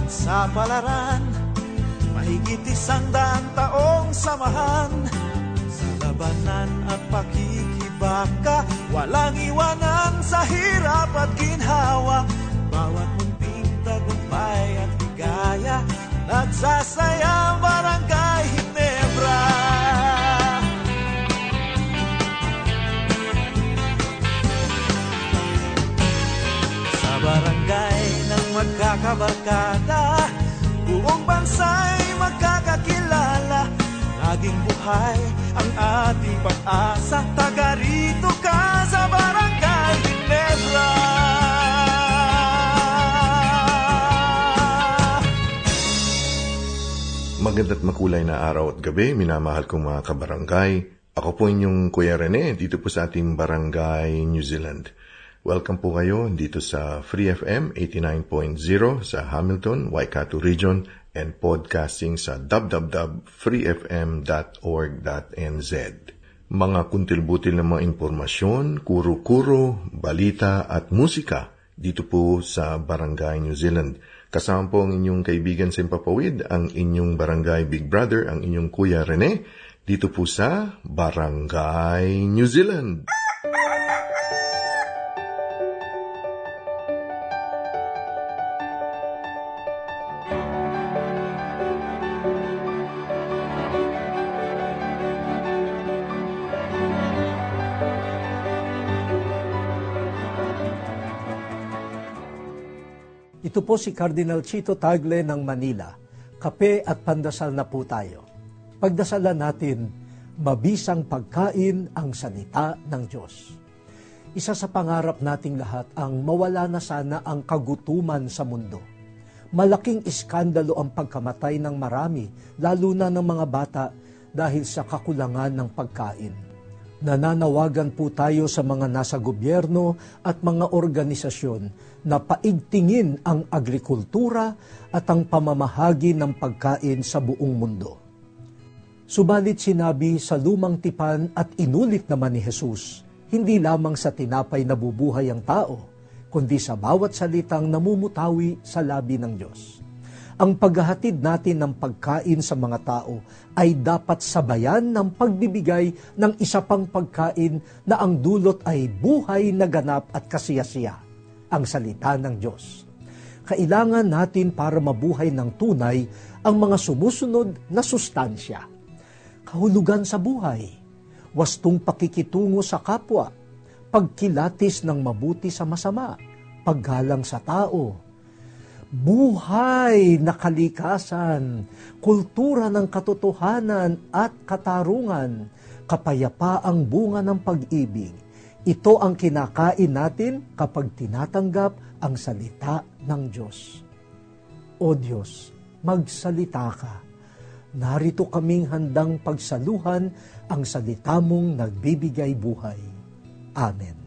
At sa palaran, mahigit isang daang taong samahan. Sa labanan at pakikibaka, walang iwanan sa hirap at ginhawa. Bawat munting tagumpay at bigaya, nagsasayang barangay Hinebra. Sa barangay ng magkakabarkada Laging buhay ang ating pag-asa Taga rito ka sa Barangay Ginebra Maganda't makulay na araw at gabi, minamahal kong mga kabarangay. Ako po inyong Kuya Rene, dito po sa ating Barangay New Zealand. Welcome po kayo dito sa Free FM 89.0 sa Hamilton, Waikato Region and podcasting sa www.freefm.org.nz. Mga kuntil-butil na mga impormasyon, kuro-kuro, balita at musika dito po sa Barangay New Zealand. Kasama po ang inyong kaibigan sa Impapawid, ang inyong Barangay Big Brother, ang inyong Kuya Rene, dito po sa Barangay New Zealand. Ito po si Cardinal Chito Tagle ng Manila. Kape at pandasal na po tayo. Pagdasalan natin, mabisang pagkain ang salita ng Diyos. Isa sa pangarap nating lahat ang mawala na sana ang kagutuman sa mundo. Malaking iskandalo ang pagkamatay ng marami, lalo na ng mga bata dahil sa kakulangan ng pagkain Nananawagan po tayo sa mga nasa gobyerno at mga organisasyon na paigtingin ang agrikultura at ang pamamahagi ng pagkain sa buong mundo. Subalit sinabi sa lumang tipan at inulit naman ni Jesus, hindi lamang sa tinapay nabubuhay ang tao, kundi sa bawat salitang namumutawi sa labi ng Diyos ang paghahatid natin ng pagkain sa mga tao ay dapat sabayan ng pagbibigay ng isa pang pagkain na ang dulot ay buhay na ganap at kasiyasiya, ang salita ng Diyos. Kailangan natin para mabuhay ng tunay ang mga sumusunod na sustansya. Kahulugan sa buhay, wastong pakikitungo sa kapwa, pagkilatis ng mabuti sa masama, paggalang sa tao, buhay na kalikasan, kultura ng katotohanan at katarungan, kapayapaang bunga ng pag-ibig. Ito ang kinakain natin kapag tinatanggap ang salita ng Diyos. O Diyos, magsalita ka. Narito kaming handang pagsaluhan ang salita mong nagbibigay buhay. Amen.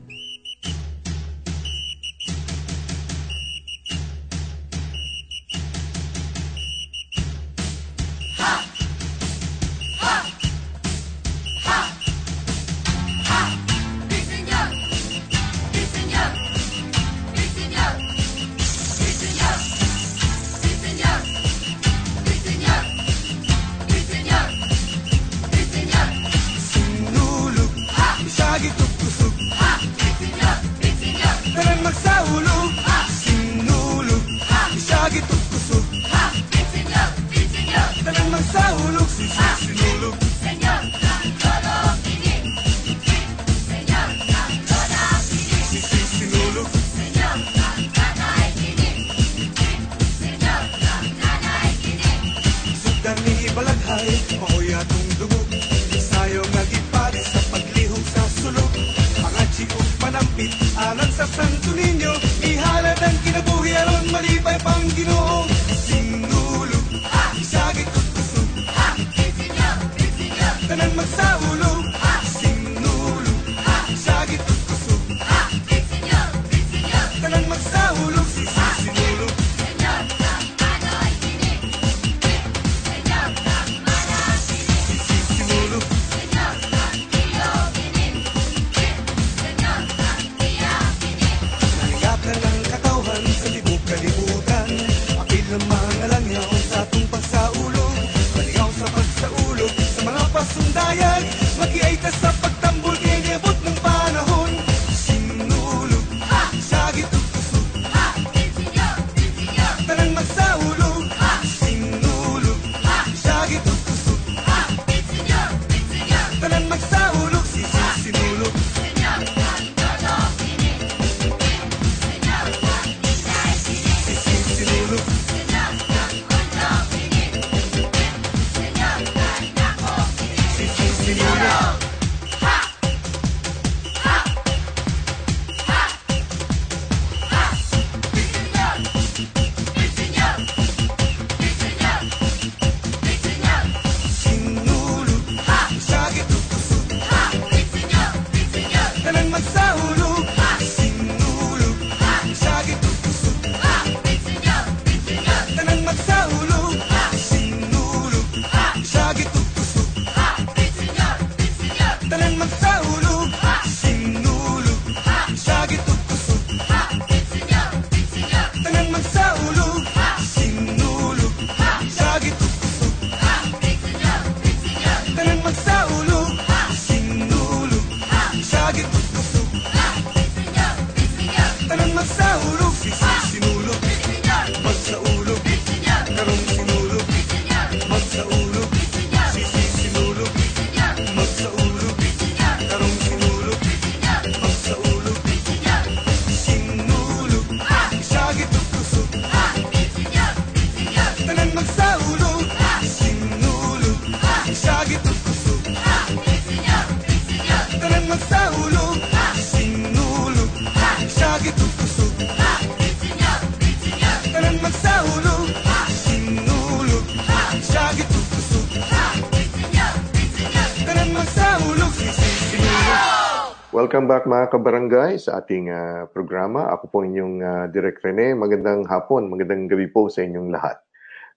Welcome back mga kabarangay sa ating uh, programa. Ako po inyong uh, Direk Rene. Magandang hapon, magandang gabi po sa inyong lahat.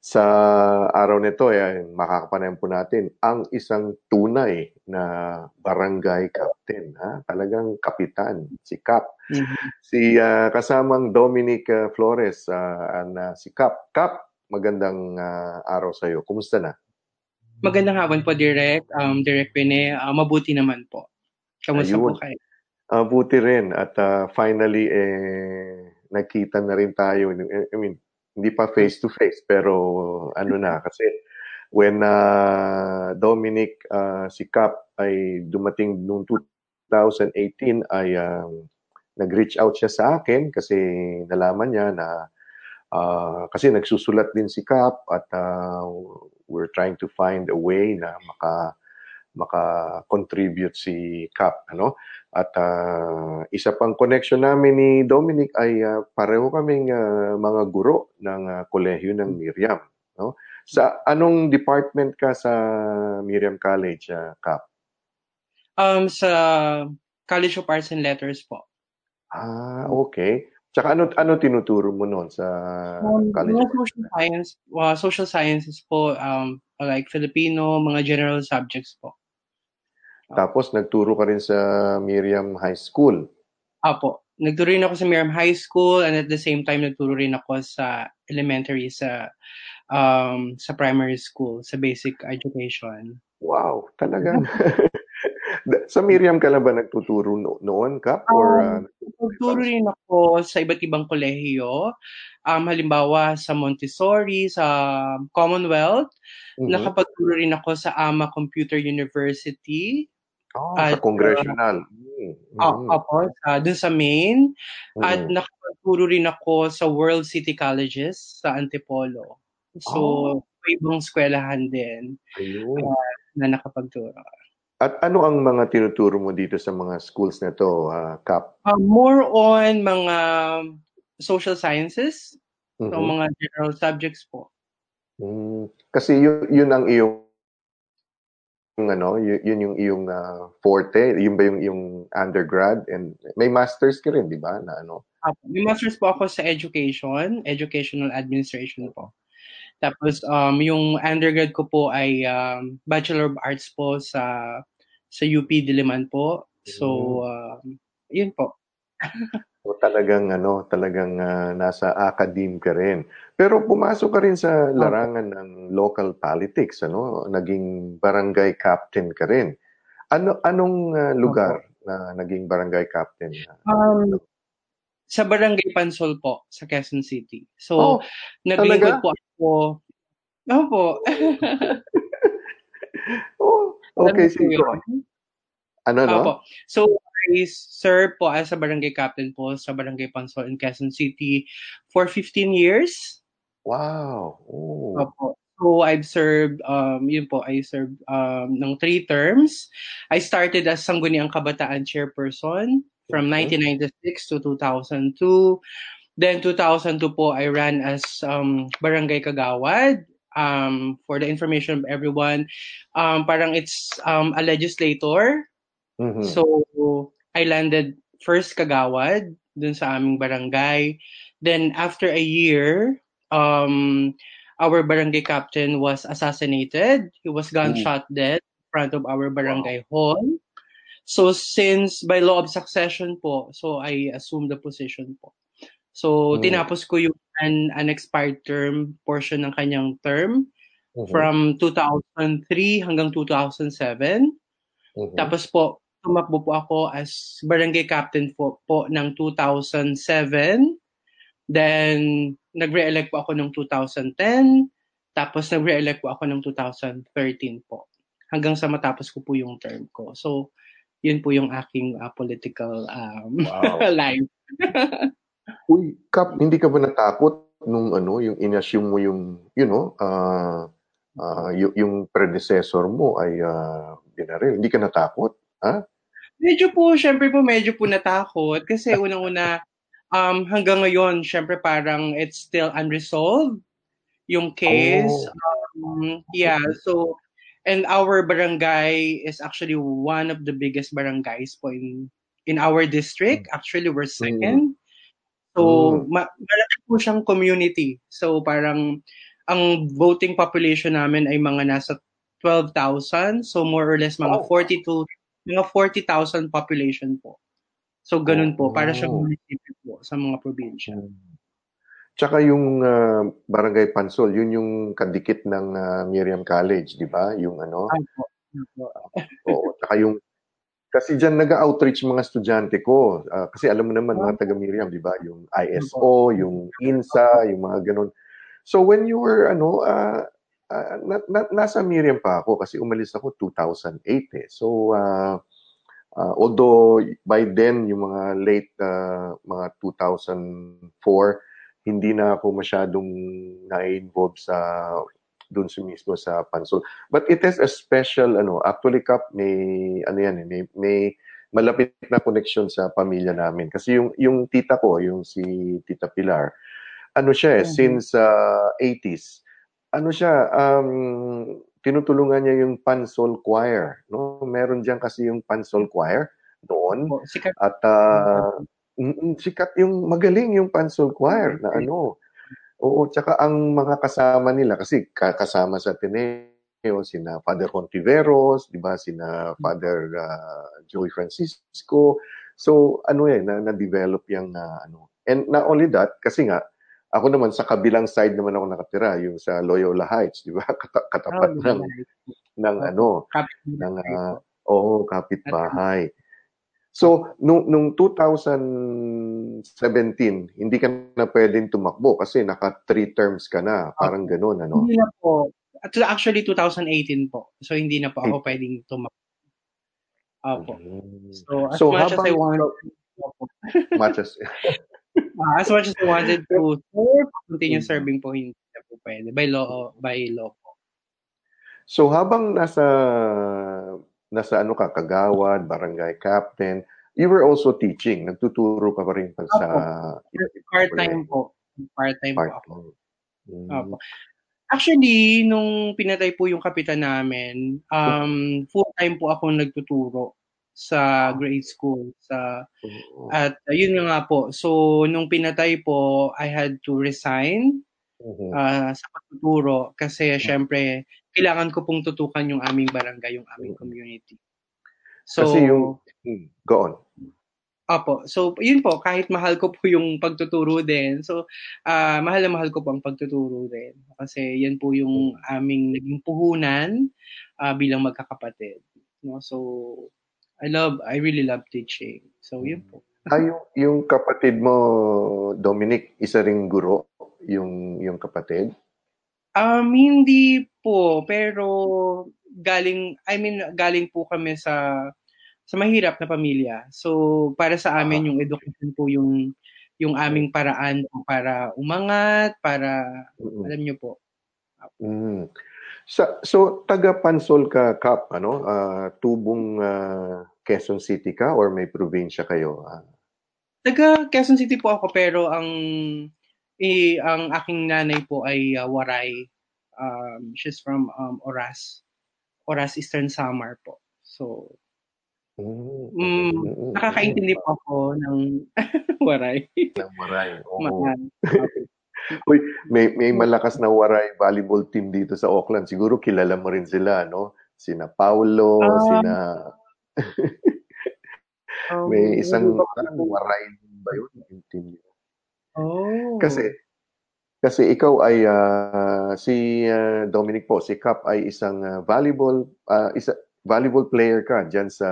Sa araw nito, ay makakapanayan po natin ang isang tunay na barangay captain. Ha? Talagang kapitan, si Cap. Mm-hmm. Si uh, kasamang Dominic uh, Flores, uh, uh, si Cap. Cap, magandang uh, araw sa iyo. Kumusta na? Magandang hapon po, Direk. Um, Direk Rene, uh, mabuti naman po. Kamusta Ayun. po kayo? Uh, buti rin. At uh, finally, eh, nakita na rin tayo. I mean, hindi pa face-to-face, pero ano na, kasi when uh, Dominic uh, si Cap ay dumating noong 2018 ay um, nag-reach out siya sa akin kasi nalaman niya na uh, kasi nagsusulat din si Cap at uh, we're trying to find a way na maka maka-contribute si Cap. Ano? At uh, isa pang connection namin ni Dominic ay uh, pareho kaming uh, mga guro ng uh, kolehiyo ng Miriam. No? Sa anong department ka sa Miriam College, uh, Cap? Um, sa College of Arts and Letters po. Ah, okay. Tsaka ano ano tinuturo mo noon sa um, college? Mga social science, uh, social sciences po, um, like Filipino, mga general subjects po. Tapos nagturo ka rin sa Miriam High School. Apo. Nagturo rin ako sa Miriam High School and at the same time nagturo rin ako sa elementary sa um, sa primary school, sa basic education. Wow, talagang sa Miriam ka lang ba nagtuturo no- noon ka? Or, um, uh, nagtuturo rin ako sa iba't ibang kolehiyo. Um, halimbawa sa Montessori, sa Commonwealth. Mm-hmm. Nakapagturo rin ako sa AMA Computer University. Oh, at, sa congressional. Uh, mm. Opo, uh, dun sa Maine. Mm. At nakapagturo rin ako sa World City Colleges sa Antipolo. So, oh. ibang eskwelahan din uh, na nakapagturo. At ano ang mga tinuturo mo dito sa mga schools na to, uh, Cap? Uh, more on mga social sciences, mm-hmm. so mga general subjects po. Mm, kasi yun, yun ang iyong yung ano, yun, yun yung iyong uh, forte, yun ba yung yung undergrad and may masters ka rin, di ba? Na ano? may masters po ako sa education, educational administration po. Tapos um yung undergrad ko po ay um, Bachelor of Arts po sa sa UP Diliman po. So um, yun po. so talagang ano, talagang uh, nasa academe ka rin. Pero pumasok ka rin sa larangan ng local politics, ano? Naging barangay captain ka rin. Ano anong uh, lugar na naging barangay captain? Um, sa Barangay Pansol po, sa Quezon City. So, oh, naglingkod po ako. Opo. oh, okay, sige. Ano, no? Opo. So, I serve po as a barangay captain po sa Barangay Pansol in Quezon City for 15 years. Wow. Oh. Opo. So I've served, um, yun po, I served um, ng three terms. I started as Sangguniang Kabataan Chairperson from 1996 to 2002. Then 2002 po, I ran as um, Barangay Kagawad. Um, for the information of everyone, um, parang it's um, a legislator. Mm-hmm. So I landed first Kagawad dun sa aming barangay. Then after a year, um, our barangay captain was assassinated. He was gunshot mm. dead in front of our barangay wow. hall. So since by law of succession po, so I assumed the position po. So mm. tinapos ko yung an unexpired term portion ng kanyang term mm-hmm. from 2003 hanggang 2007. Mm-hmm. Tapos po tumakbo po ako as barangay captain po, po ng 2007. Then nagre-elect po ako ng 2010, tapos nagre-elect po ako ng 2013 po. Hanggang sa matapos ko po yung term ko. So, yun po yung aking uh, political um, wow. life. Uy, Kap, hindi ka ba natakot nung ano, yung inassume mo yung, you know, uh, uh, yung, yung predecessor mo ay uh, binaril? Hindi ka natakot? Ha? Medyo po, syempre po, medyo po natakot. Kasi unang-una, um, hanggang ngayon, syempre parang it's still unresolved yung case. Oh. Um, yeah, so, and our barangay is actually one of the biggest barangays po in in our district. Actually, we're second. So, ma- malaki po siyang community. So, parang ang voting population namin ay mga nasa 12,000. So, more or less mga Oh. 42, mga 40,000 population po. So, ganun po. Para siyang Oh. municipio po sa mga probinsya. Tsaka yung ah, Barangay Pansol, yun yung kadikit ng ah, Miriam College, di ba? Yung ano? Opo. Opo. Oo. Tsaka yung kasi diyan nag-outreach mga estudyante ko. Ah, kasi alam mo naman mga taga Miriam, di ba? Yung ISO, yung INSA, yung mga ganun. So when you were ano, ah, ah, na, na- nasa Miriam pa ako kasi umalis ako 2008 eh. So ah, ah, although by then yung mga late ah, mga 2004 hindi na ako masyadong na-involve sa doon sa mismo sa Pansol. But it is a special ano, actually Kap may ano yan eh, may, may malapit na connection sa pamilya namin kasi yung yung tita ko, yung si Tita Pilar, ano siya eh, Mhm. since uh, 80s. Ano siya um tinutulungan niya yung Pansol Choir, no? Meron diyan kasi yung Pansol Choir noon Opo. Sikat at mm, sikat yung magaling yung Pansol Choir na ano. Oo, tsaka ang mga kasama nila kasi ka- kasama sa Ateneo sina Father Contiveros, 'di ba? Sina Father ah, Joey Francisco. So ano eh na, na-develop yung ah, ano. And not only that, kasi nga ako naman sa kabilang side naman ako nakatira, yung sa Loyola Heights, 'di ba? Kata- katapat ng ng ano, ng ah, oo, kapitbahay. So, nung, nung 2017, hindi ka na pwedeng tumakbo kasi naka three terms ka na. Parang ganun, ano? Hindi na po. Actually, 2018 po. So, hindi na po ako pwedeng tumakbo. Opo. So, as So, much as I habang- Opo. Much as, Ah, as much as I wanted to serve, continue Mm. serving po, hindi na po pwede. By law, by law po. so, habang nasa, nasa ano ka, kagawad, barangay captain, you were also teaching. Nagtuturo ka pa rin pa sa Part-time po. Part-time po ako. part Mm. Opo. Actually, nung pinatay po yung kapitan namin, um, full-time po ako nagtuturo sa grade school. Sa, Oo. at uh, yun nga po. So, nung pinatay po, I had to resign Mhm. ah, sa pagtuturo kasi syempre, kailangan ko pong tutukan yung aming barangay, yung aming community. So, Kasi yung, Hmm, go on. Apo. So, yun po, kahit mahal ko po yung pagtuturo din. So, ah mahal na mahal ko po ang pagtuturo din. Kasi yan po yung aming naging puhunan ah, bilang magkakapatid. No? So, I love, I really love teaching. So, yun po. Ah, yung, yung kapatid mo, Dominic, isa ring guro, yung, yung kapatid? Um, hindi po, pero galing, I mean, galing po kami sa sa mahirap na pamilya. So, para sa amin, yung education po yung yung aming paraan po para umangat, para, Mm-mm. alam niyo po, Mm. Sa, so, taga Pansol ka, Kap, ano? Ah, tubong ah, Quezon City ka or may probinsya kayo? Ah, Taga Quezon City po ako pero ang eh, ang aking nanay po ay uh, Waray. Um, she's from um, Oras. Oras Eastern Samar po. So, mm, mm, mm, nakakaintindi po ako ng Waray. ng Waray. Oo. Mahal. Uy, may, may malakas na Waray volleyball team dito sa Auckland. Siguro kilala mo rin sila, no? Sina Paulo, Ah. sina... Um, May isang Waray ba yun? Yung team nila. Oh. Kasi kasi ikaw ay ah, si ah, Dominic po, si Cap ay isang ah, volleyball ah, isa volleyball player ka diyan sa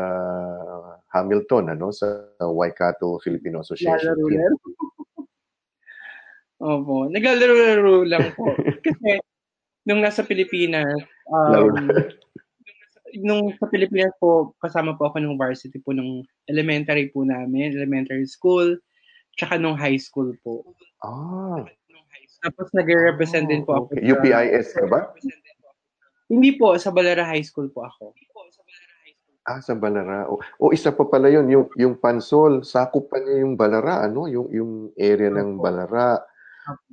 Hamilton ano sa Waikato Filipino Association. Naglalaro-laro. Opo. Naglalaro-laro lang po. Kasi, nung nasa Pilipinas, um, nung sa Pilipinas po, kasama po ako ng varsity po ng elementary po namin, elementary school, tsaka nung high school po. Ah, Tapos nag-represent din po ako. okay. UPIS ka ba? Hindi po, sa Balara High School po ako. Ah, sa Balara. O, o isa pa pala yun, yung, yung Pansol, sakop pa niya yung Balara, ano? Yung, yung area ng. Balara.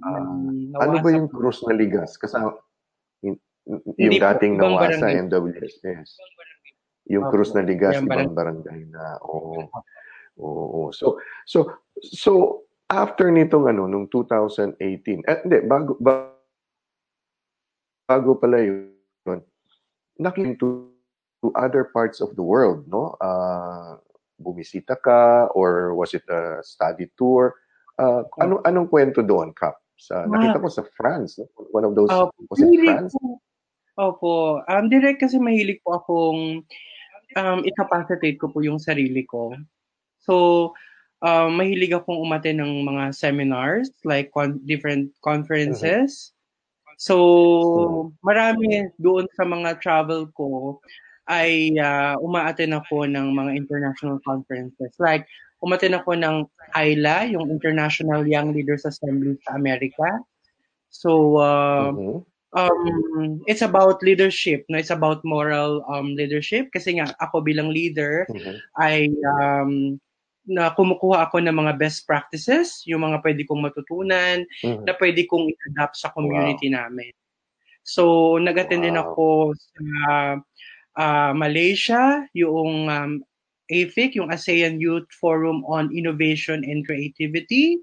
Um, Ano ba yung. Cruz na Ligas? Kasama, yung, Hindi yung dating nawasa. NWSS. Yung Cruz na Ligas, ibang barangay na. Oo. Oo. So, so, so, after nitong ano, nung 2018, eh, hindi, bago, bago, bago pala yun, nakin to, to other parts of the world, no? Uh, bumisita ka or was it a study tour? Uh, ano anong kwento doon, Kap? Sa nakita ko sa France, no? one of those Opo. was it France? po. Opo. Um, direct kasi mahilig po akong um, i-capacitate ko po yung sarili ko. So, um, mahilig akong umate ng mga seminars, like con- different conferences. So, marami doon sa mga travel ko ay uh, umaaten ako ng mga international conferences. Like, umaten ako ng ILA, yung International Young Leaders Assembly sa Amerika. So, uh, Mhm. um, it's about leadership, no? It's about moral um, leadership. Kasi nga, ako bilang leader, Mhm. ay um, na kumukuha ako ng mga best practices, yung mga pwede kong matutunan, Mhm. na pwede kong i-adapt sa community namin. So, nag-attend din Wow. ako sa ah, Malaysia, yung um, AFIC, yung ASEAN Youth Forum on Innovation and Creativity.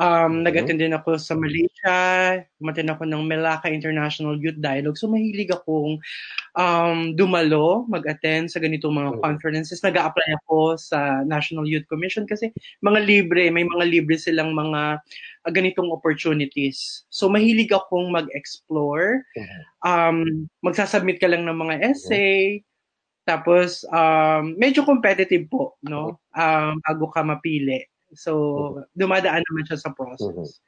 Um, Mhm. Nag-attend din ako sa Malaysia, umattend ako ng Melaka International Youth Dialogue. So, mahilig akong um, dumalo, mag-attend sa ganitong mga Mhm. conferences. nag apply ako sa National Youth Commission kasi mga libre, may mga libre silang mga ah, ganitong opportunities. So, mahilig akong mag-explore. Mhm. Um, magsasubmit ka lang ng mga essay, tapos um, medyo competitive po, no? Um, bago ka mapili. So, dumadaan naman siya sa process.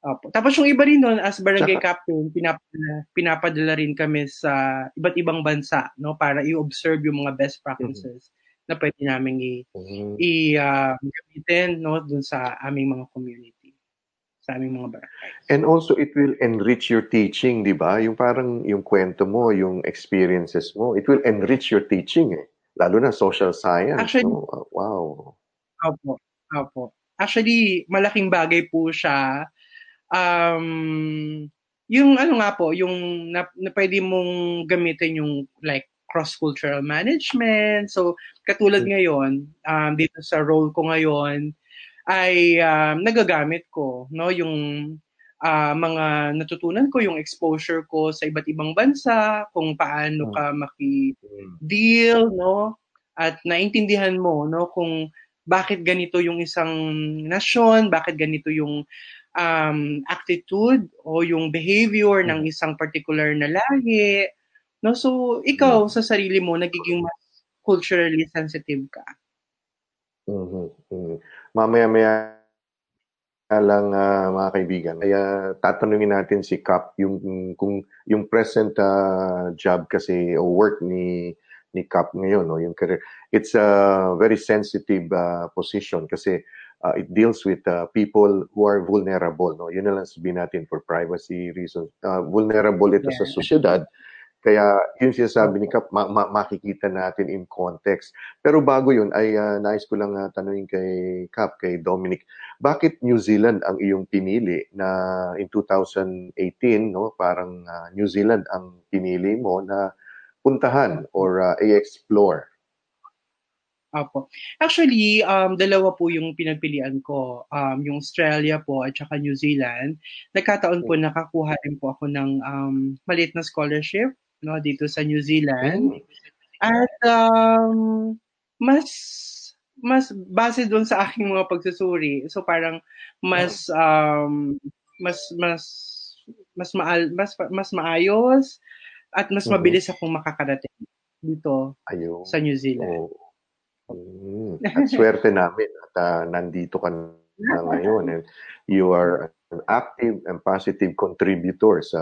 Opo. Tapos yung iba rin nun, as barangay Tsaka- captain, pinapadala, pinapadala rin kami sa iba't ibang bansa, no? Para i-observe yung mga best practices na pwede namin i, Mhm. i ah, gamitin, no? Dun sa aming mga community. Sa aming mga barangay. And also, it will enrich your teaching, di ba? Yung parang yung kwento mo, yung experiences mo, it will enrich your teaching eh. Lalo na social science. Actually- no? Uh, wow. Opo. Opo. Actually, malaking bagay po siya. Um, yung ano nga po, yung na, na pwede mong gamitin yung like cross-cultural management. So, katulad Mm. ngayon, um, dito sa role ko ngayon, ay um, nagagamit ko, no? Yung ah, mga natutunan ko, yung exposure ko sa iba't ibang bansa, kung paano Mm. ka maki Mm. deal, no? At naintindihan mo, no, kung bakit ganito yung isang nasyon, bakit ganito yung um, attitude o yung behavior ng isang particular na lahi. No, so ikaw sa sarili mo nagiging mas culturally sensitive ka. Mhm, mhm. Mamaya-maya lang ah, mga kaibigan. Kaya tatanungin natin si Kap yung kung yung present ah, job kasi o work ni ni Kap ngayon no yung career it's a very sensitive ah, position kasi ah, it deals with ah, people who are vulnerable no yun na lang sabihin natin for privacy reasons Ah, vulnerable ito sa Yeah. Kaya yung sinasabi ni Kap ma- ma- makikita natin in context pero bago yun ay ah, nais ko lang ah, tanungin kay Kap kay Dominic bakit New Zealand ang iyong pinili na in 2018 no parang ah, New Zealand ang pinili mo na puntahan or ah, i-explore Apo. Actually, um, dalawa po yung pinagpilian ko. Um, yung Australia po at saka New Zealand. Nagkataon po nakakuha rin po ako ng um, maliit na scholarship no, dito sa New Zealand. At um, mas mas base doon sa aking mga pagsusuri. So parang mas um, mas mas mas maal, mas mas maayos at mas Mhm. mabilis akong makakarating dito ayun sa New Zealand. Oo. Mm. At swerte namin at ah, nandito ka na ngayon and you are an active and positive contributor sa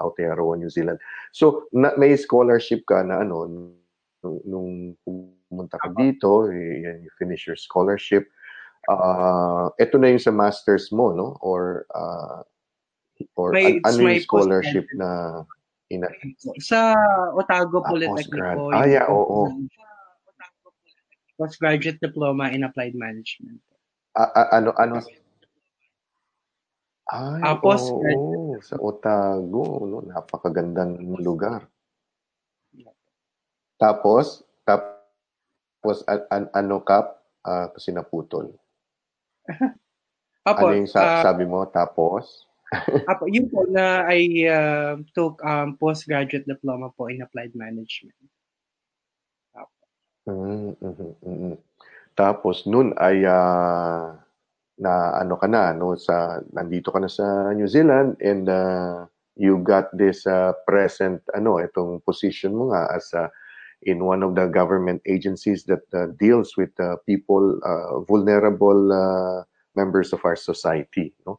Aotearoa, New Zealand. So, na, may scholarship ka na ano, nung, nung pumunta ka dito, y- you finish your scholarship, ah ito na yung sa masters mo, no? Or, ah, or May- an- ano yung scholarship na ina, Sa Otago Ah, Polytechnic po. Ah, yung yeah, oo. Postgraduate Diploma in Applied Management. a- a- ano, ano, Ay, Ah, post- oo, sa Otago, no, napakagandang lugar. Tapos, tapos, an, an- ano ka, uh, kasi naputol. Apo, ano yung sa- uh, sabi mo? Tapos? Apo, yun po na I uh, took um, postgraduate diploma po in applied management. Apo. Mm-hmm, mm-hmm. Tapos noon ay uh, na ano ka na no sa nandito ka na sa New Zealand and uh, you got this uh, present ano itong position mo nga as uh, in one of the government agencies that uh, deals with uh, people uh, vulnerable uh, members of our society. No?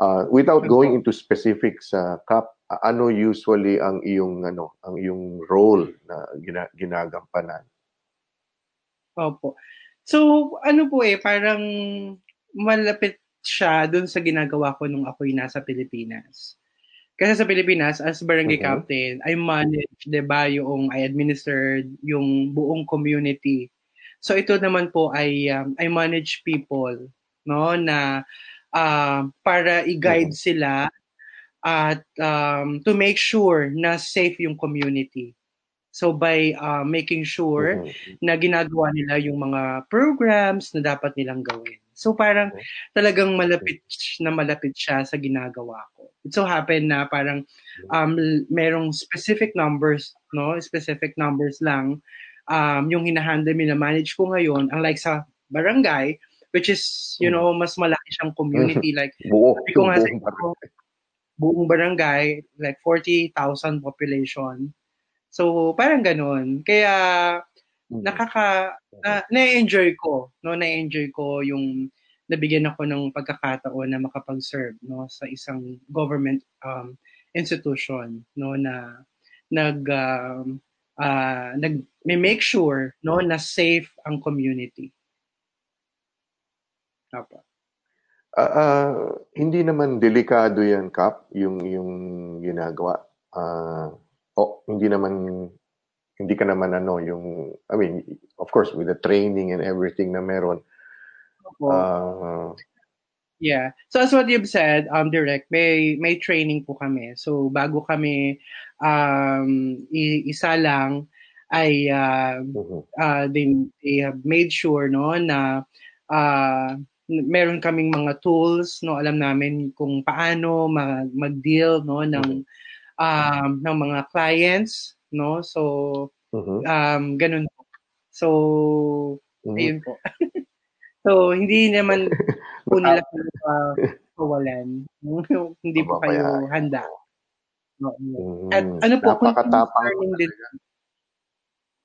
Uh, without going into specifics, uh, Kap, ano usually ang iyong ano ang iyong role na gina, ginagampanan? Opo. So, ano po eh, parang malapit siya dun sa ginagawa ko nung ako'y nasa Pilipinas. Kasi sa Pilipinas, as barangay uh-huh. captain, I manage, ba, yung, I administered yung buong community. So ito naman po ay, um, I manage people no na uh, para i-guide mm-hmm. sila at um, to make sure na safe yung community. So by uh, making sure mm-hmm. na ginagawa nila yung mga programs na dapat nilang gawin. So parang talagang malapit na malapit siya sa ginagawa ko. It so happen na parang um, merong specific numbers, no? Specific numbers lang um, yung hinahandle, mina-manage ko ngayon. Unlike sa barangay, which is, you know, mas malaki siyang community. Like, buo, sabi ko nga sa buong barangay, like 40,000 population. So, parang ganun. Kaya, mm. Nakaka, na, na-enjoy ko, no? Na-enjoy ko yung nabigyan ako ng pagkakataon na makapag-serve no sa isang government um, institution no na nag uh, uh, nag may make sure no na safe ang community. Apa. Uh, uh, hindi naman delikado yan, Kap, yung, yung ginagawa. Uh, oh, hindi naman, hindi ka naman ano, yung, I mean, of course, with the training and everything na meron. Uh, yeah. So as what you've said, um, direct, may, may training po kami. So bago kami um, isa lang, ay uh, uh-huh. uh, they, they have made sure no na uh, meron kaming mga tools no alam namin kung paano mag, mag-deal no ng um ng mga clients no so uh-huh. um ganun po. So uh-huh. ayun po. so hindi naman po nila uh, pawalan. hindi po kayo handa. No. At ano po napakatapang din.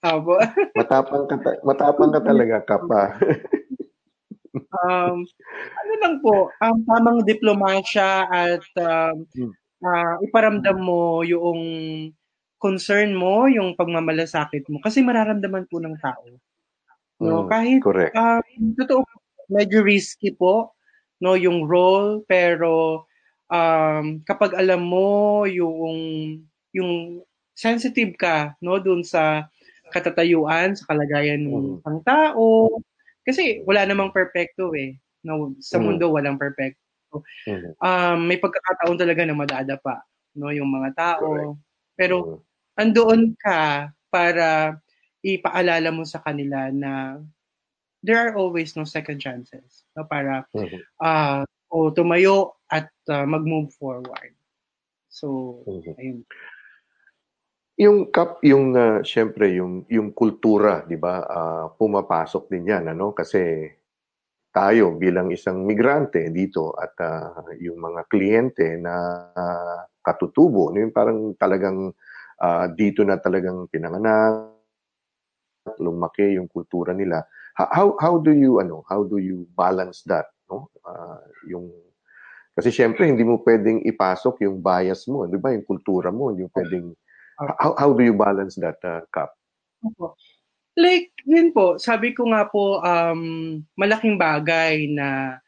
Abo. matapang ka matapang ka talaga kapa um, ano lang po, um, tamang diplomasya at um, uh, iparamdam mo yung concern mo, yung pagmamalasakit mo. Kasi mararamdaman po ng tao. No, mm, kahit correct. Um, totoo, medyo risky po no yung role pero um, kapag alam mo yung yung sensitive ka no doon sa katatayuan sa kalagayan ng mm. tao kasi wala namang perfecto eh. No, sa mm. mundo walang perfecto. Mm. Um, may pagkakataon talaga na madadapa no yung mga tao. Pero mm. andoon ka para ipaalala mo sa kanila na there are always no second chances no para uh, o tumayo at uh, mag-move forward. So, mm-hmm. ayun yung kap yung uh, syempre yung yung kultura, 'di ba? Uh, pumapasok din 'yan ano kasi tayo bilang isang migrante dito at uh, yung mga kliyente na uh, katutubo, yung parang talagang uh, dito na talagang pinanganak, lumaki yung kultura nila. How how do you ano, how do you balance that, no? Uh, yung kasi syempre hindi mo pwedeng ipasok yung bias mo, 'di ba? Yung kultura mo, hindi mo pwedeng How, how do you balance that, uh, Cap? Like, yun po, sabi ko nga po, um, malaking bagay na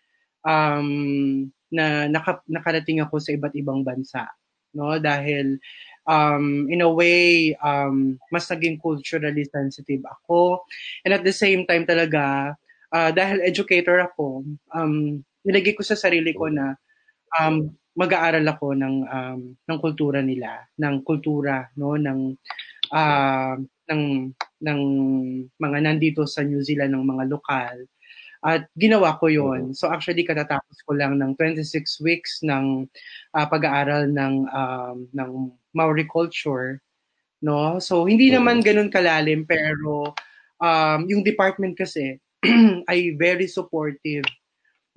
um, na naka, nakarating ako sa iba't ibang bansa. No? Dahil um, in a way, um, mas naging culturally sensitive ako. And at the same time talaga, uh, dahil educator ako, um, nilagay ko sa sarili ko na um, mag-aaral ako ng um, ng kultura nila, ng kultura no ng uh, ng ng mga nandito sa New Zealand ng mga lokal At ginawa ko yon. So actually katatapos ko lang ng 26 weeks ng uh, pag-aaral ng um, ng Maori culture, no? So hindi naman ganoon kalalim pero um, yung department kasi ay very supportive,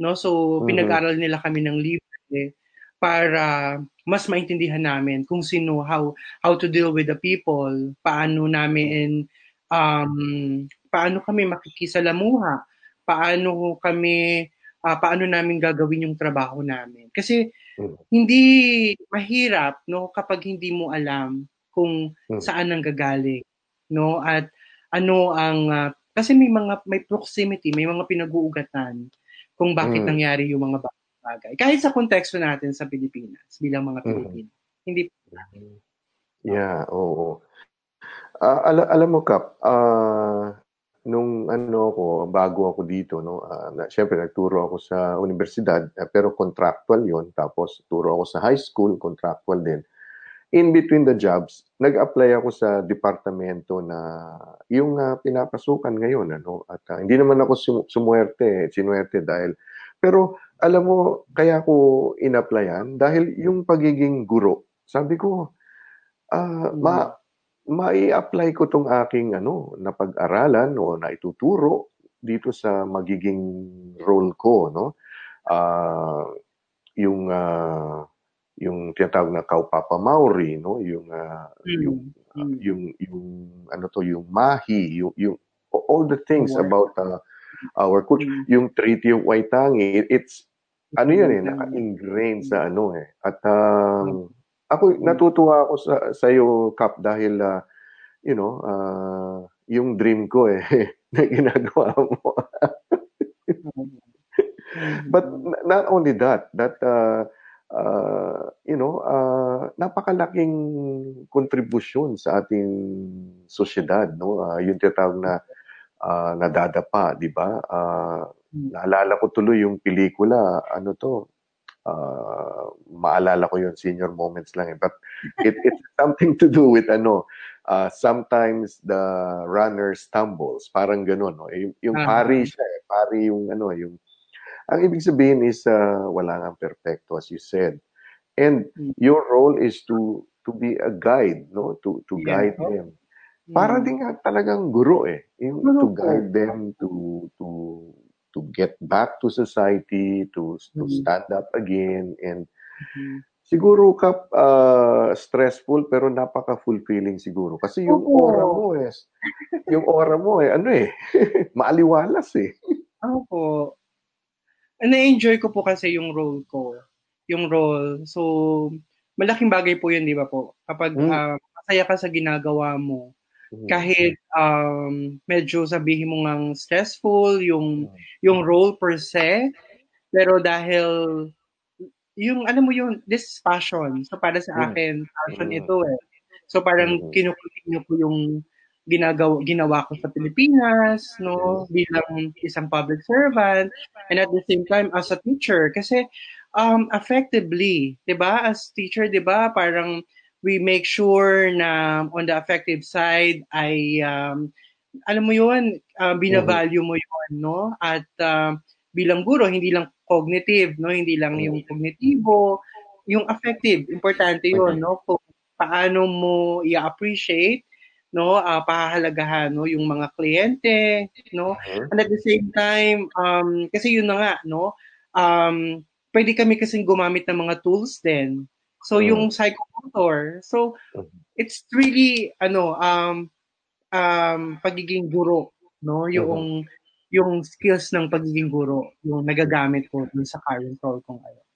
no? So pinag-aral nila kami ng libre para mas maintindihan namin kung sino how how to deal with the people, paano namin um paano kami makikisalamuha paano kami uh, paano namin gagawin yung trabaho namin. Kasi mm. hindi mahirap no kapag hindi mo alam kung mm. saan ang gagaling no at ano ang uh, kasi may mga may proximity, may mga pinag-uugatan kung bakit mm. nangyari yung mga bagay. Kahit sa konteksto natin sa Pilipinas bilang mga Pilipino. Mm. Hindi Yeah, oo. Uh, al- alam mo Kap, uh, nung ano ako, bago ako dito, no, uh, na, syempre nagturo ako sa universidad, uh, pero contractual yon Tapos turo ako sa high school, contractual din. In between the jobs, nag-apply ako sa departamento na yung uh, pinapasukan ngayon. Ano, at uh, hindi naman ako sum- sumuwerte, sinuwerte dahil, pero alam mo, kaya ko in-applyan dahil yung pagiging guro, sabi ko, uh, ma, mai-apply ko tong aking ano, na pag-aralan o na ituturo dito sa magiging role ko, no? Uh, yung uh, yung tinatawag na kaupapa Maori, no? Yung uh, mm. yung uh, yung yung ano to, yung mahi, yung yung all the things oh, about uh, our culture, mm. yung Treaty of Waitangi, it's ano yan eh, naka-ingrained sa ano eh. At um, ako mm. natutuwa ako sa sa iyo Kap dahil uh, you know, uh, yung dream ko eh na ginagawa mo. But not only that, that uh, uh, you know, uh, napakalaking kontribusyon sa ating sosyedad, no? Uh, yung tinatawag na uh, nadadapa, di ba? Uh, naalala ko tuloy yung pelikula, ano to, uh, maalala ko yung senior moments lang eh. But it, it's something to do with ano, uh, sometimes the runner stumbles. Parang ganun. No? Yung, yung uh-huh. pari siya eh. Pari yung ano, yung... Ang ibig sabihin is uh, wala nang perfecto as you said. And mm. your role is to to be a guide, no? To to yeah. guide them. Para mm. din nga talagang guro eh. Yung, to guide them to to to get back to society, to, to mm-hmm. stand up again. And mm-hmm. siguro kap uh, stressful pero napaka-fulfilling siguro. Kasi yung Oo. aura mo eh, yung aura mo eh, ano eh, maaliwalas eh. Opo. Na-enjoy ko po kasi yung role ko. Yung role. So, malaking bagay po yun, di ba po? Kapag hmm. uh, masaya ka sa ginagawa mo. Kahit um, medyo sabihin mo ngang stressful yung mm-hmm. yung role per se, pero dahil yung alam mo yung this passion. So para sa akin, passion ito eh. So parang kinukontinue ko yung ginagawa ginawa ko sa Pilipinas, no, bilang isang public servant and at the same time as a teacher kasi um effectively, 'di ba? As teacher, 'di ba? Parang we make sure na on the affective side ay um, alam mo yun, uh, binavalue mo yun, no? At uh, bilang guro, hindi lang cognitive, no? Hindi lang yung cognitivo, yung affective, importante yun, no? Kung paano mo i-appreciate, no? Uh, pahahalagahan, no? Yung mga kliyente, no? And at the same time, um, kasi yun na nga, no? Um, pwede kami kasing gumamit ng mga tools din, So mm. yung psychomotor. So mm. it's really ano um um pagiging guro, no? Yung mm-hmm. yung skills ng pagiging guro, yung nagagamit ko dun sa current role ko ngayon.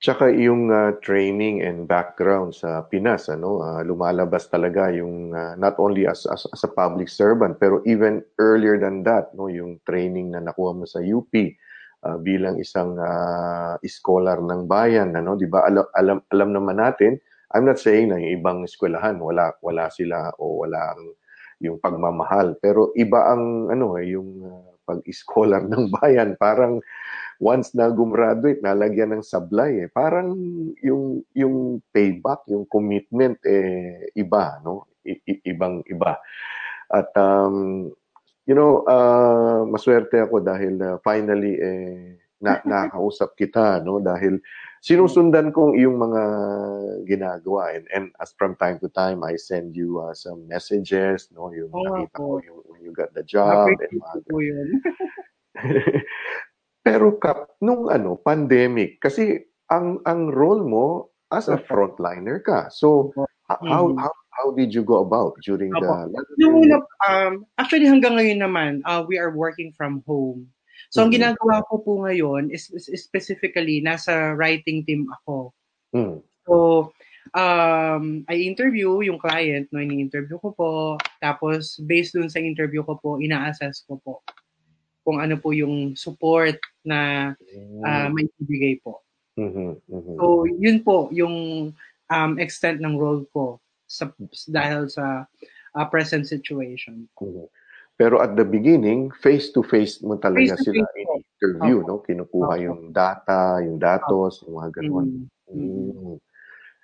Tsaka yung uh, training and background sa Pinas, ano, uh, lumalabas talaga yung uh, not only as, as as a public servant pero even earlier than that, no, yung training na nakuha mo sa UP uh, bilang isang uh, scholar ng bayan ano 'di ba? Alam, alam alam naman natin I'm not saying na yung ibang eskwelahan wala wala sila o wala ang yung pagmamahal. Pero iba ang ano eh yung uh, pag-scholar ng bayan. Parang once na gumraduate nalagyan ng sablay eh. Parang yung yung payback yung commitment eh iba no? I- ibang iba. At um, You know, uh, maswerte ako dahil uh, finally eh na nakausap kita no? Dahil sinusundan kong iyong mga ginagawa. And, and as from time to time I send you uh, some messages no? Yung nga nakita ko yung when you got the job and mga yun. Pero Kap, nung ano, pandemic, kasi ang ang role mo as a frontliner ka. So, how Mhm. how how did you go about during the Opo. Yung una, um, actually hanggang ngayon naman, uh, we are working from home. So, ang Mhm. ginagawa ko po ngayon is, is specifically, nasa writing team ako. Mm. So, um, I interview yung client, no, ini-interview ko po. Tapos, based dun sa interview ko po, ina-assess ko po kung ano po yung support na uh, may ibigay po. Mhm, mhm. So, yun po yung um, extent ng role ko sa, dahil sa uh, present situation. Mhm. Pero at the beginning, face-to-face mo talaga Face-to-face sila po. in-interview, Opo. no? Kinukuha Opo. yung data, yung datos, yung mga ganun. Mm. Mm.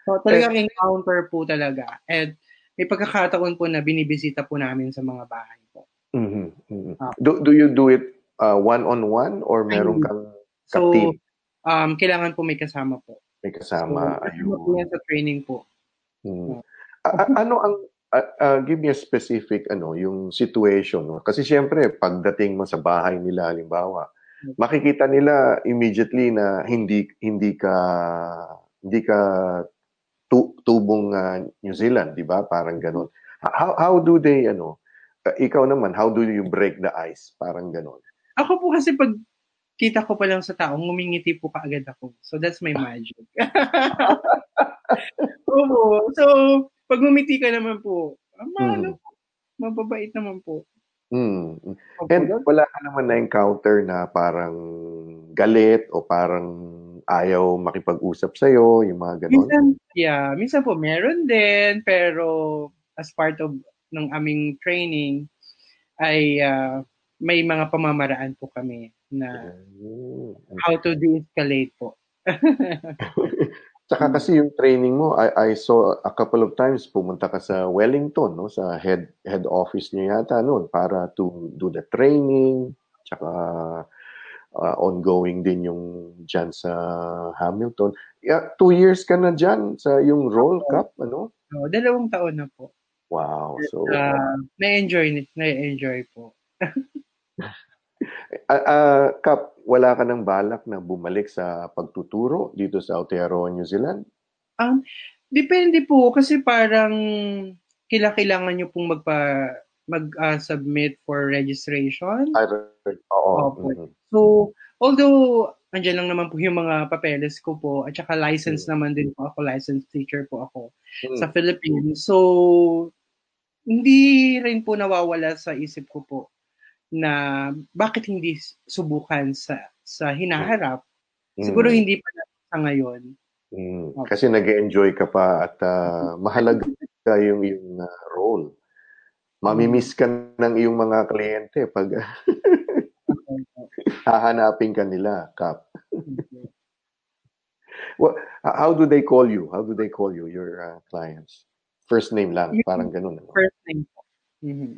So, talagang encounter po talaga. And may pagkakataon po na binibisita po namin sa mga bahay po. Mhm, mhm. Ah. Do do you do it uh, one-on-one or meron kang So, ka-team? um, kailangan po may kasama po. May So, kasama. po ayun. yan sa training po. Mm. A- a- ano ang a- a- give me a specific ano yung situation no kasi syempre pagdating mo sa bahay nila halimbawa makikita nila immediately na hindi hindi ka hindi ka tu- tubong ah, New Zealand di ba parang ganun how how do they ano uh, ikaw naman how do you break the ice parang ganun Ako po kasi pag kita ko pa lang sa tao, ngumingiti po kaagad ako. So that's my magic. Oo. So, pag ngumiti ka naman po, ah, ma- Mhm. ano po, mababait naman po. Mm. And wala ka naman na-encounter na parang galit o parang ayaw makipag-usap sa'yo, yung mga ganon? Minsan, yeah, minsan po meron din, pero as part of ng aming training, ay ah, may mga pamamaraan po kami na Mm. how to de-escalate po. Tsaka kasi yung training mo, I, I saw a couple of times pumunta ka sa Wellington, no? sa head head office niyo yata noon para to do the training, tsaka uh, ongoing din yung dyan sa Hamilton. Yeah, two years ka na dyan sa yung Roll Cup, ano? So, dalawang taon na po. Wow. So, Ah, na-enjoy, na-enjoy po. Ah, ah, Kap, wala ka ng balak na bumalik sa pagtuturo dito sa Aotearoa, New Zealand? Um, depende po kasi parang kailangan nyo pong magpa mag-submit for registration. I heard, oo. Opo. mhm. So, although andyan lang naman po yung mga papeles ko po at saka license Mm. naman din po ako, licensed teacher po ako Mm. sa Philippines. So, hindi rin po nawawala sa isip ko po na bakit hindi subukan sa sa hinaharap. Siguro Mm. hindi pa na sa ngayon. Mm, kasi nag-enjoy ka pa at ah, mahalaga yung yung ah, role. Mamimiss ka ng iyong mga kliyente pag hahanapin ka nila, Kap. Well, how do they call you? How do they call you, your ah, clients? First name lang, parang ganun. Ano? First name. Mm-hmm.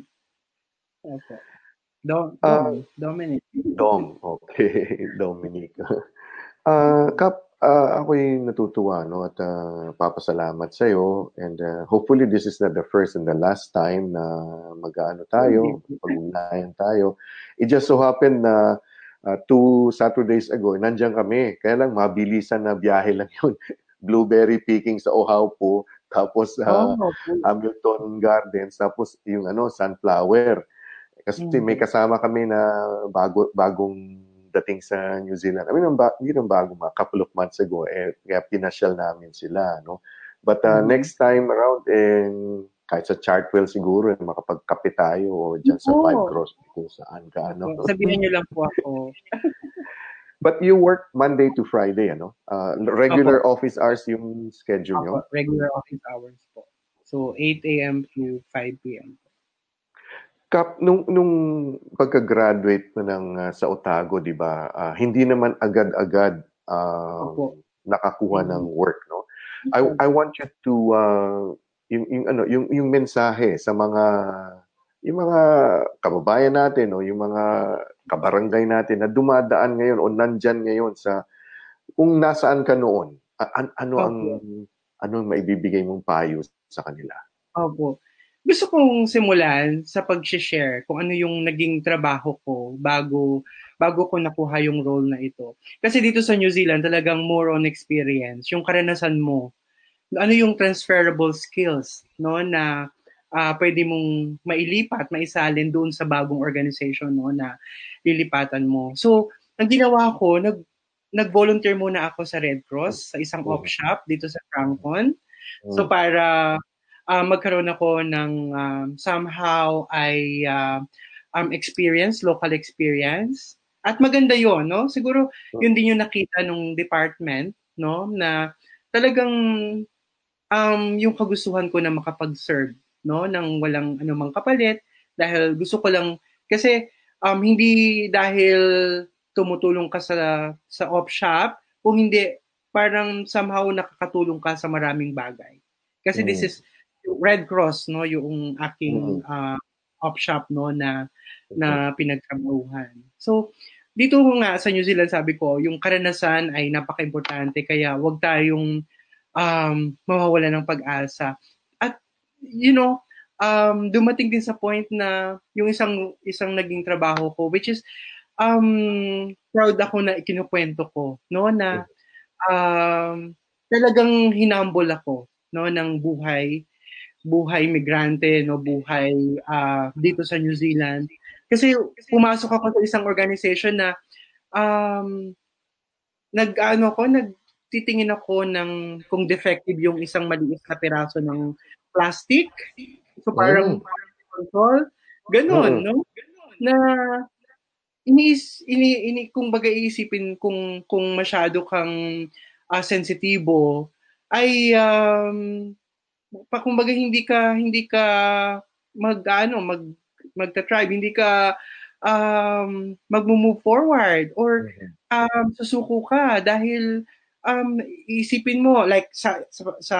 Opo. Dom, Ah, Dom, Dominic. Dom, okay. Dominic. Ah, Kap, ah, ako'y natutuwa no, at ah, papasalamat sa iyo and ah, hopefully this is not the first and the last time na mag-aano tayo, pag-ugnayan tayo. It just so happened na ah, two Saturdays ago, nandiyan kami. Kaya lang mabilisan na biyahe lang yun. Blueberry picking sa Ohaupo, tapos ah, Oh, Hamilton Gardens, tapos yung ano, sunflower. Kasi Mm. may kasama kami na bago bagong dating sa New Zealand. I mean, ang ba, hindi nang bago, mga couple of months ago, eh, kaya pinasyal namin sila, no? But uh, Mm. next time around, eh, kahit sa Chartwell siguro, eh, makapagkape tayo o dyan sa. Five Cross kung saan ka, ano. Sabihin niyo lang po ako. But you work Monday to Friday, ano? Uh, regular office hours yung schedule nyo? Ako, regular office hours po. So, 8 a.m. to 5 p.m. Kap, nung, nung pagka-graduate mo ng, uh, sa Otago, di ba, ah, hindi naman agad-agad ah, Opo. nakakuha Mhm. ng work, no? I, I want you to, uh, yung, yung, ano, yung, yung mensahe sa mga yung mga kababayan natin o yung mga kabarangay natin na dumadaan ngayon o nandyan ngayon sa kung nasaan ka noon, an- ano ang ano ang maibibigay mong payo sa kanila? Opo. Gusto kong simulan sa pag-share kung ano yung naging trabaho ko bago bago ko nakuha yung role na ito. Kasi dito sa New Zealand, talagang more on experience. Yung karanasan mo, ano yung transferable skills no na uh, pwede mong mailipat, maisalin doon sa bagong organization no na lilipatan mo. So, ang ginawa ko, nag nag-volunteer muna ako sa Red Cross sa isang op shop dito sa Frankfurt. So mm. para uh, magkaroon ako ng um, somehow ay uh, um, experience, local experience. At maganda 'yon, no? Siguro yun din yung nakita nung department, no, na talagang um, yung kagustuhan ko na makapag-serve, no, ng walang anumang kapalit dahil gusto ko lang kasi um, hindi dahil tumutulong ka sa sa op shop kung hindi parang somehow nakakatulong ka sa maraming bagay. Kasi mm. this is Red Cross no yung aking uh, op shop no na na pinagtrabahuhan. So dito nga sa New Zealand sabi ko yung karanasan ay napaka-importante kaya wag tayong um, mawawala ng pag-asa. At you know, um, dumating din sa point na yung isang isang naging trabaho ko which is um, proud ako na ikinukwento ko, no, na um, talagang hinambol ako, no, ng buhay, buhay migrante, no, buhay uh, dito sa New Zealand. Kasi pumasok ako sa isang organization na um, nag-ano ko, nagtitingin ako ng kung defective yung isang maliit na piraso ng plastic. So parang, mm. parang control. Ganon, mm. no? Na ini, ini, ini kung baga iisipin kung kung masyado kang uh, sensitibo ay um, pa kumbaga hindi ka hindi ka mag ano mag magta-tribe hindi ka um magmo-move forward or mm-hmm. um susuko ka dahil um isipin mo like sa sa sa,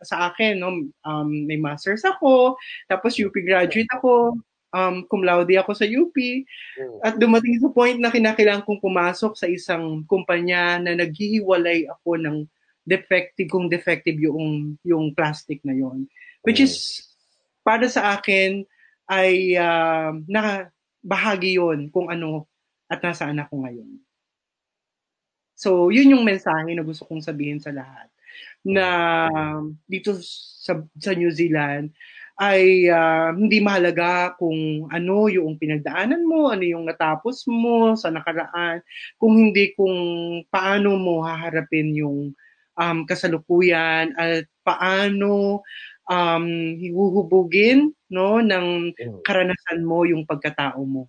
sa akin no um may masters ako tapos UP graduate ako um, cum laude ako sa UP. Mm. At dumating sa point na kinakailangan kong pumasok sa isang kumpanya na naghihiwalay ako ng defective, kung defective yung, yung plastic na yon Which is, para sa akin, ay uh, na bahagi yon kung ano at nasaan ako ngayon. So, yun yung mensahe na gusto kong sabihin sa lahat. Na dito sa, sa New Zealand, ay uh, hindi mahalaga kung ano yung pinagdaanan mo, ano yung natapos mo sa nakaraan, kung hindi kung paano mo haharapin yung um, kasalukuyan at paano um, hihuhubugin no, ng mm. karanasan mo yung pagkatao mo.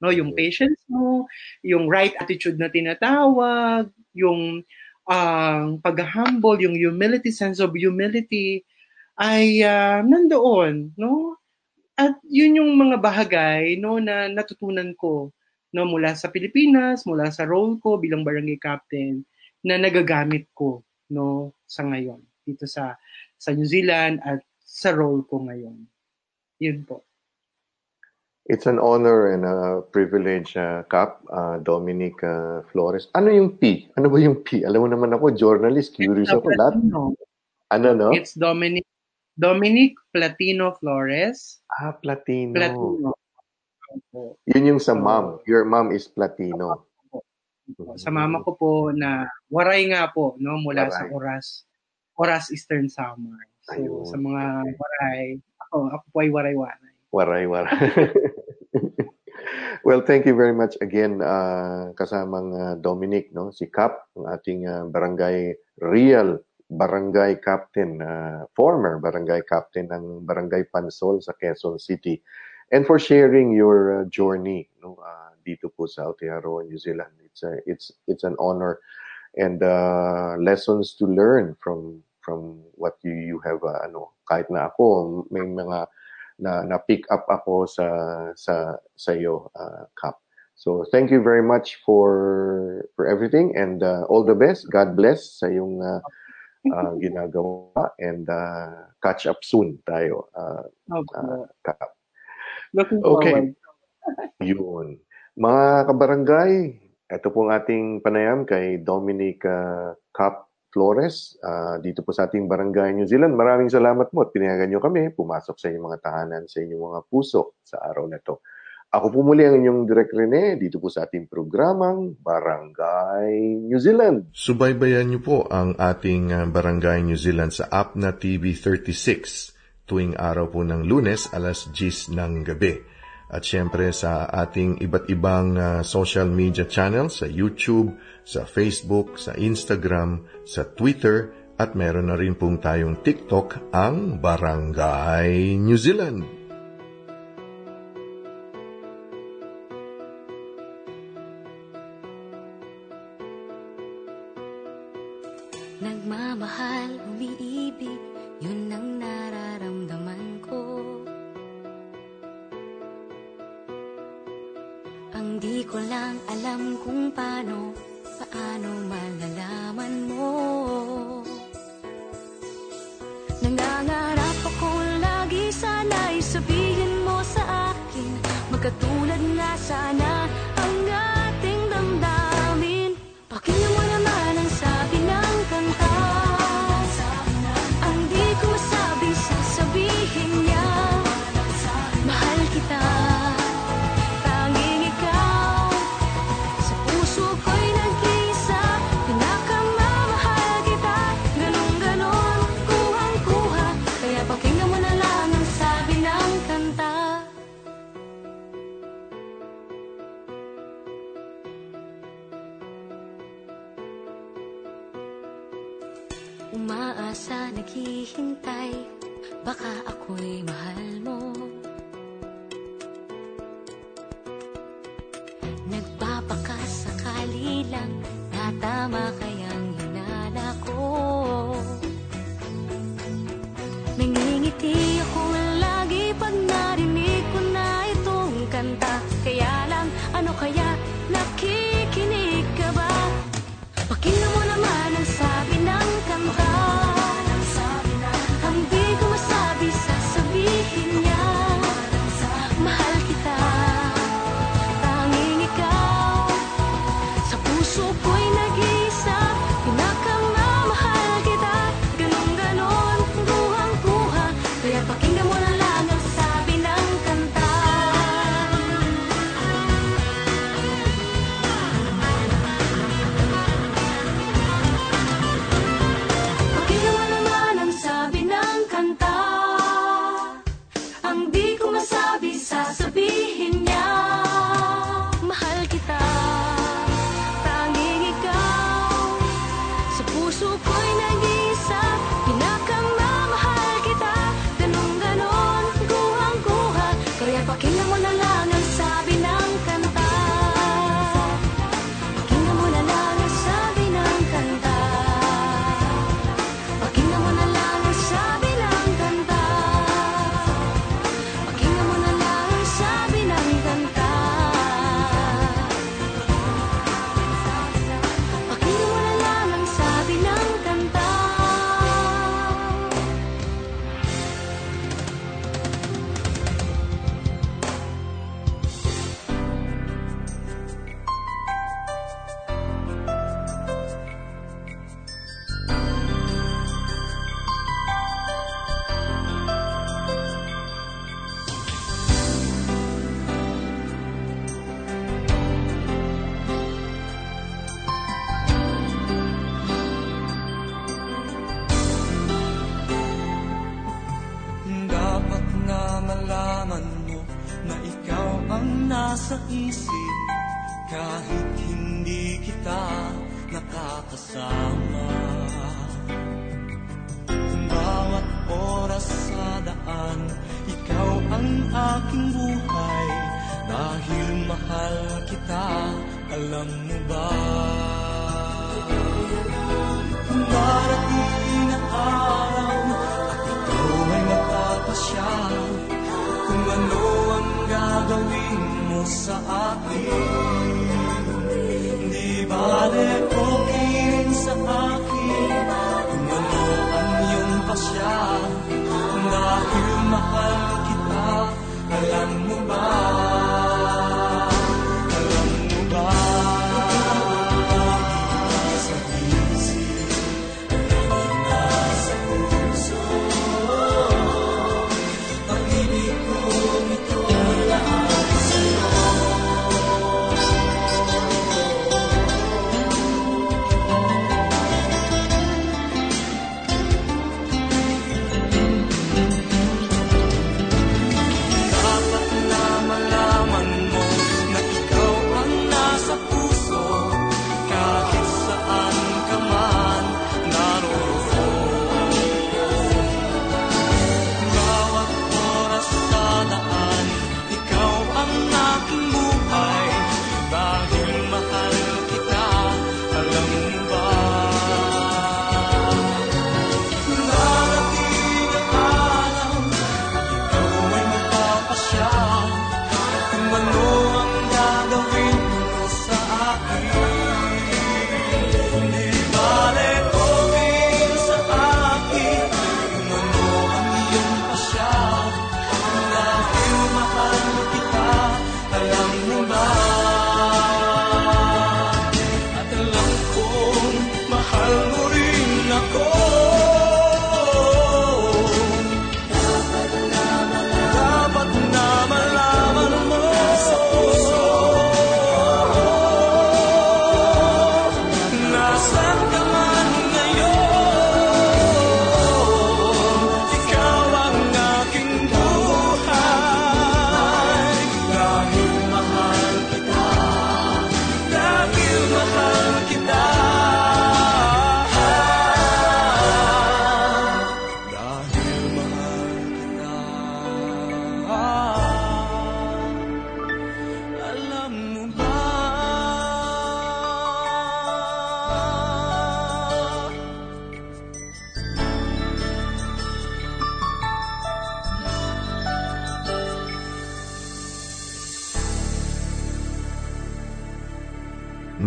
No, yung mm. patience mo, yung right attitude na tinatawag, yung uh, pag-humble, yung humility, sense of humility, ay uh, nandoon, no? At yun yung mga bahagay no na natutunan ko no mula sa Pilipinas, mula sa role ko bilang barangay captain na nagagamit ko no sa ngayon dito sa sa New Zealand at sa role ko ngayon. Yun po. It's an honor and a privilege, uh, Cap, uh, Dominic uh, Flores. Ano yung P? Ano ba yung P? Alam mo naman ako, journalist, curious ako. Lahat. Ano, no? It's Dominic Dominic Platino Flores. Ah, Platino. Platino. Yun yung sa mom. Your mom is Platino. Sa mama ko po na waray nga po, no, mula waray. sa Oras, Oras Eastern Samar. So, Ayun. sa mga waray, ako, ako po ay waray-waray. Waray-waray. well, thank you very much again, uh, kasamang uh, Dominic, no, si Cap, ang ating uh, barangay Real barangay captain, uh, former barangay captain ng Barangay Pansol sa Quezon City. And for sharing your uh, journey no, uh, dito po sa Aotearoa, New Zealand. It's a, it's it's an honor and uh, lessons to learn from from what you you have uh, ano kahit na ako may mga na na pick up ako sa sa sa iyo uh, cup. So thank you very much for for everything and uh, all the best. God bless sa iyong uh, uh, ginagawa and uh, catch up soon tayo. Uh, okay. uh, Looking okay. forward. Yun. Mga kabarangay, ito pong ating panayam kay Dominic uh, Cap Flores uh, dito po sa ating barangay New Zealand. Maraming salamat po at pinayagan nyo kami pumasok sa inyong mga tahanan, sa inyong mga puso sa araw na to. Ako po muli ang inyong Direk Rene dito po sa ating programang Barangay New Zealand. Subaybayan niyo po ang ating ah, Barangay New Zealand sa app na TV36 tuwing araw po ng lunes alas 10 ng gabi at syempre sa ating iba't ibang uh, social media channels sa YouTube, sa Facebook, sa Instagram, sa Twitter at meron na rin pong tayong TikTok ang Barangay New Zealand.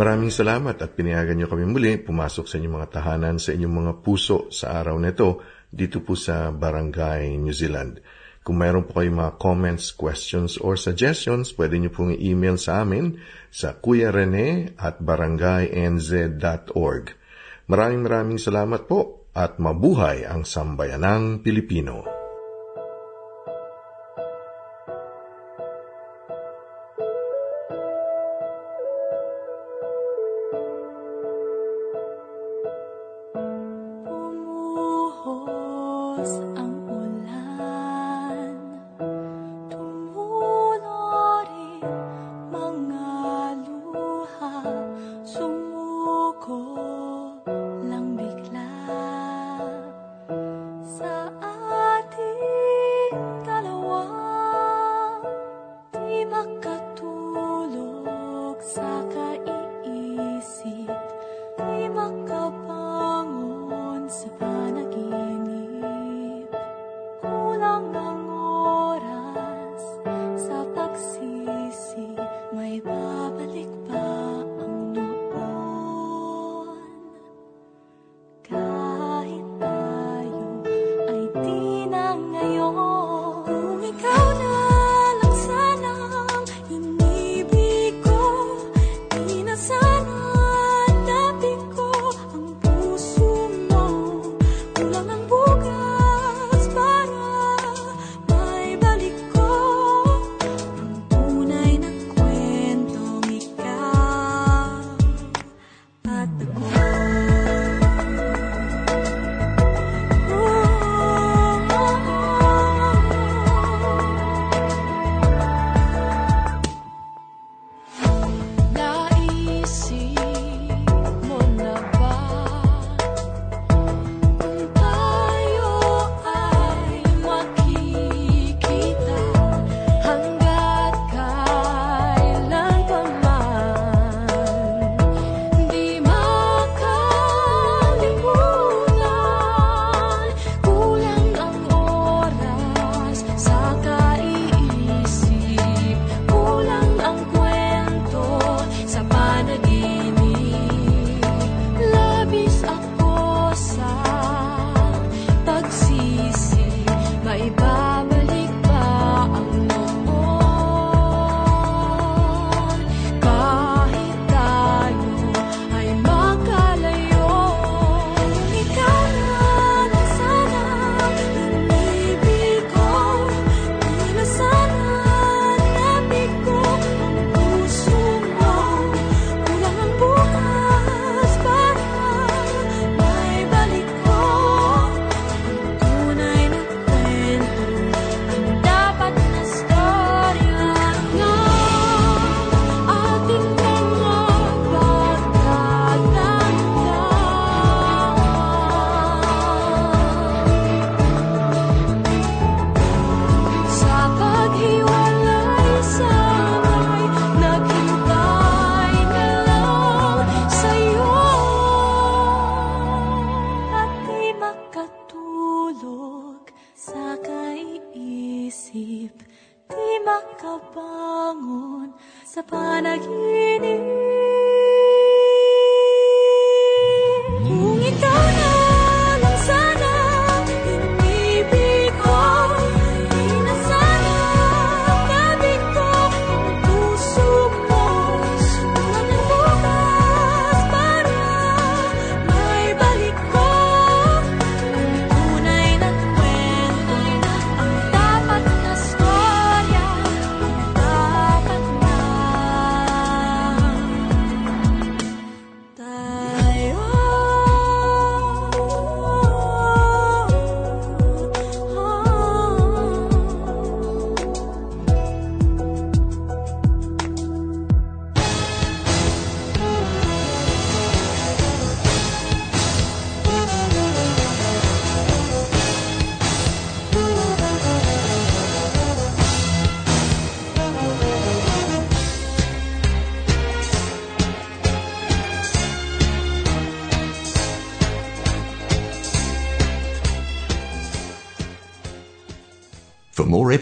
Maraming salamat at pinayagan niyo kami muli pumasok sa inyong mga tahanan sa inyong mga puso sa araw na ito dito po sa Barangay New Zealand. Kung mayroon po kayong mga comments, questions, or suggestions, pwede niyo pong i-email sa amin sa kuyarene at barangaynz.org. Maraming maraming salamat po at mabuhay ang sambayanang Pilipino.